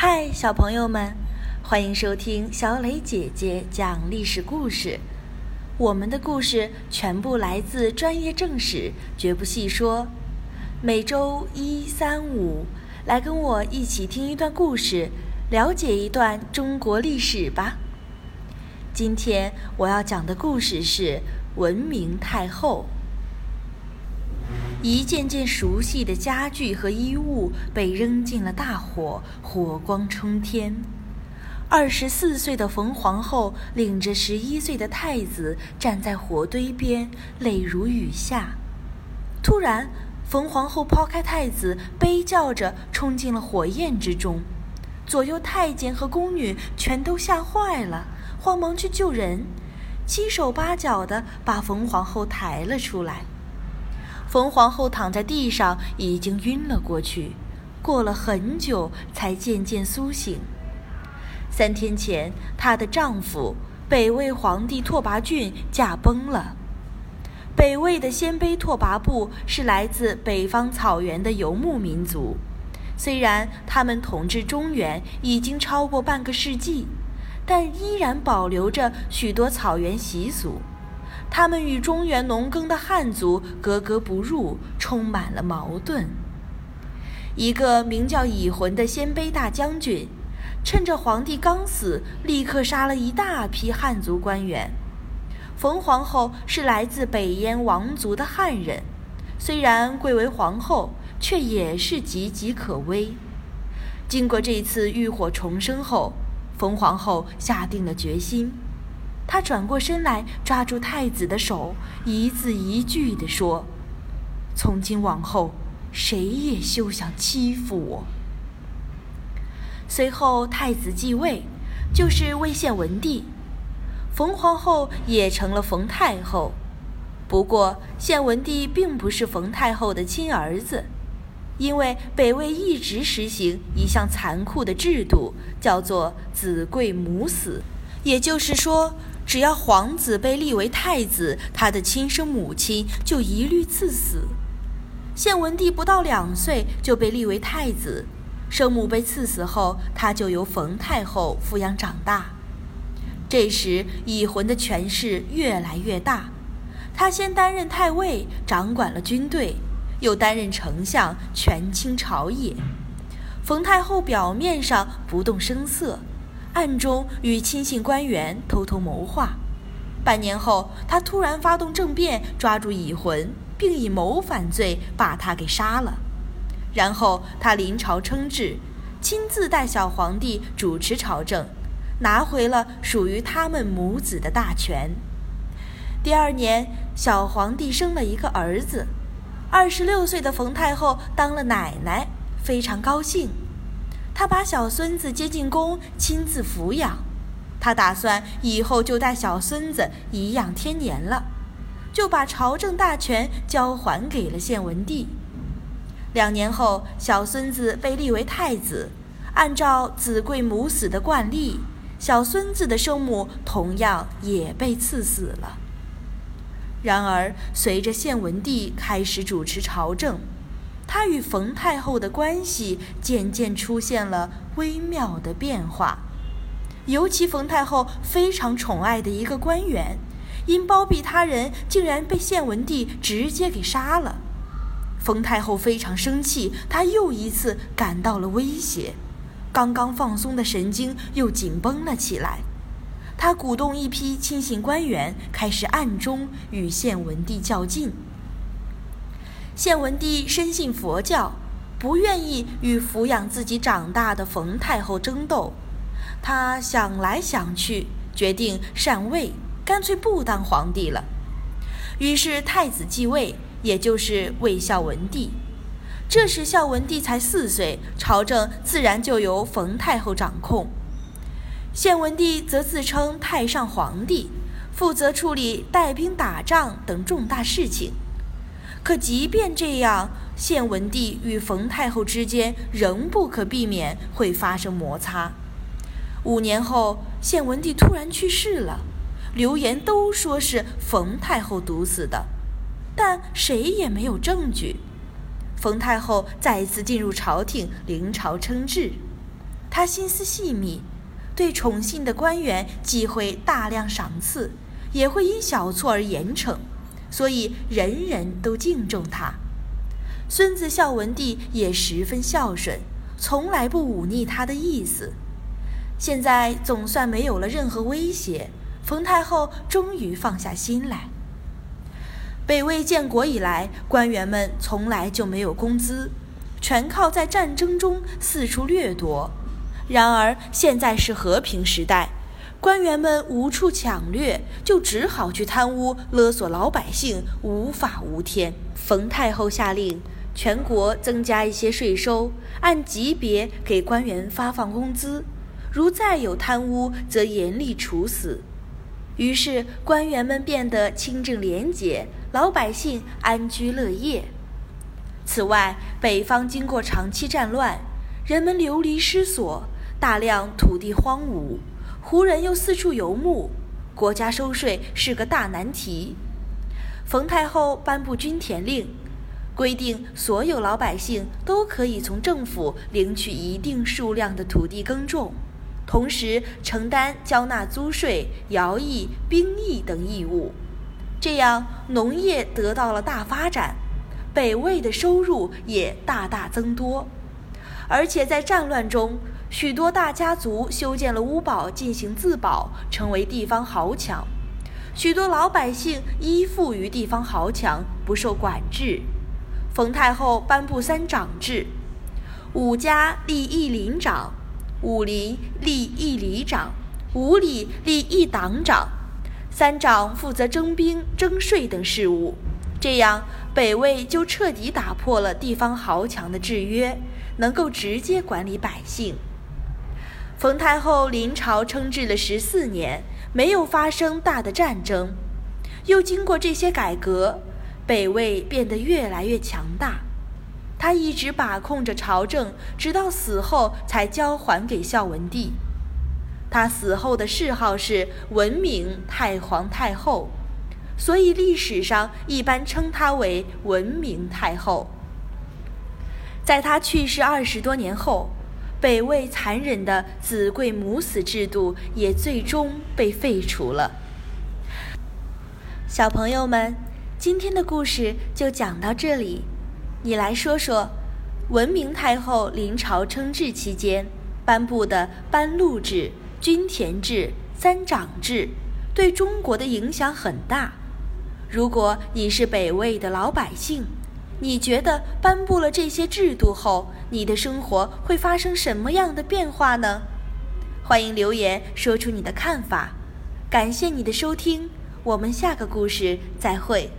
嗨，小朋友们，欢迎收听小磊姐姐讲历史故事。我们的故事全部来自专业正史，绝不细说。每周一、三、五，来跟我一起听一段故事，了解一段中国历史吧。今天我要讲的故事是文明太后。一件件熟悉的家具和衣物被扔进了大火，火光冲天。二十四岁的冯皇后领着十一岁的太子站在火堆边，泪如雨下。突然，冯皇后抛开太子，悲叫着冲进了火焰之中。左右太监和宫女全都吓坏了，慌忙去救人，七手八脚地把冯皇后抬了出来。冯皇后躺在地上，已经晕了过去，过了很久才渐渐苏醒。三天前，她的丈夫北魏皇帝拓跋浚驾崩了。北魏的鲜卑拓跋部是来自北方草原的游牧民族，虽然他们统治中原已经超过半个世纪，但依然保留着许多草原习俗。他们与中原农耕的汉族格格不入，充满了矛盾。一个名叫乙浑的鲜卑大将军，趁着皇帝刚死，立刻杀了一大批汉族官员。冯皇后是来自北燕王族的汉人，虽然贵为皇后，却也是岌岌可危。经过这次浴火重生后，冯皇后下定了决心。他转过身来，抓住太子的手，一字一句地说：“从今往后，谁也休想欺负我。”随后，太子继位，就是魏献文帝，冯皇后也成了冯太后。不过，献文帝并不是冯太后的亲儿子，因为北魏一直实行一项残酷的制度，叫做“子贵母死”，也就是说。只要皇子被立为太子，他的亲生母亲就一律赐死。献文帝不到两岁就被立为太子，生母被赐死后，他就由冯太后抚养长大。这时，乙浑的权势越来越大，他先担任太尉，掌管了军队，又担任丞相，权倾朝野。冯太后表面上不动声色。暗中与亲信官员偷偷谋划，半年后，他突然发动政变，抓住乙浑，并以谋反罪把他给杀了。然后他临朝称制，亲自带小皇帝主持朝政，拿回了属于他们母子的大权。第二年，小皇帝生了一个儿子，二十六岁的冯太后当了奶奶，非常高兴。他把小孙子接进宫，亲自抚养。他打算以后就带小孙子颐养天年了，就把朝政大权交还给了献文帝。两年后，小孙子被立为太子，按照子贵母死的惯例，小孙子的生母同样也被赐死了。然而，随着献文帝开始主持朝政，他与冯太后的关系渐渐出现了微妙的变化，尤其冯太后非常宠爱的一个官员，因包庇他人，竟然被献文帝直接给杀了。冯太后非常生气，她又一次感到了威胁，刚刚放松的神经又紧绷了起来。她鼓动一批亲信官员，开始暗中与献文帝较劲。献文帝深信佛教，不愿意与抚养自己长大的冯太后争斗。他想来想去，决定禅位，干脆不当皇帝了。于是太子继位，也就是魏孝文帝。这时孝文帝才四岁，朝政自然就由冯太后掌控。献文帝则自称太上皇帝，负责处理带兵打仗等重大事情。可即便这样，献文帝与冯太后之间仍不可避免会发生摩擦。五年后，献文帝突然去世了，流言都说是冯太后毒死的，但谁也没有证据。冯太后再次进入朝廷，临朝称制。她心思细密，对宠幸的官员既会大量赏赐，也会因小错而严惩，所以人人都敬重他。孙子孝文帝也十分孝顺，从来不忤逆他的意思。现在总算没有了任何威胁，冯太后终于放下心来。北魏建国以来，官员们从来就没有工资，全靠在战争中四处掠夺。然而现在是和平时代，官员们无处抢掠，就只好去贪污勒索老百姓，无法无天。冯太后下令，全国增加一些税收，按级别给官员发放工资。如再有贪污，则严厉处死。于是官员们变得清正廉洁，老百姓安居乐业。此外，北方经过长期战乱，人们流离失所，大量土地荒芜，胡人又四处游牧，国家收税是个大难题。冯太后颁布均田令，规定所有老百姓都可以从政府领取一定数量的土地耕种。同时承担交纳租税、徭役、兵役等义务，这样农业得到了大发展，北魏的收入也大大增多。而且在战乱中，许多大家族修建了屋堡进行自保，成为地方豪强。许多老百姓依附于地方豪强，不受管制。冯太后颁布三长制，五家立一邻长。五里立一里长，五里立一党长，三长负责征兵、征税等事务。这样，北魏就彻底打破了地方豪强的制约，能够直接管理百姓。冯太后临朝称制了十四年，没有发生大的战争，又经过这些改革，北魏变得越来越强大。他一直把控着朝政，直到死后才交还给孝文帝。他死后的谥号是文明太皇太后，所以历史上一般称他为文明太后。在他去世二十多年后，北魏残忍的子贵母死制度也最终被废除了。小朋友们，今天的故事就讲到这里。你来说说，文明太后临朝称制期间颁布的班禄制、均田制、三长制，对中国的影响很大。如果你是北魏的老百姓，你觉得颁布了这些制度后，你的生活会发生什么样的变化呢？欢迎留言说出你的看法。感谢你的收听，我们下个故事再会。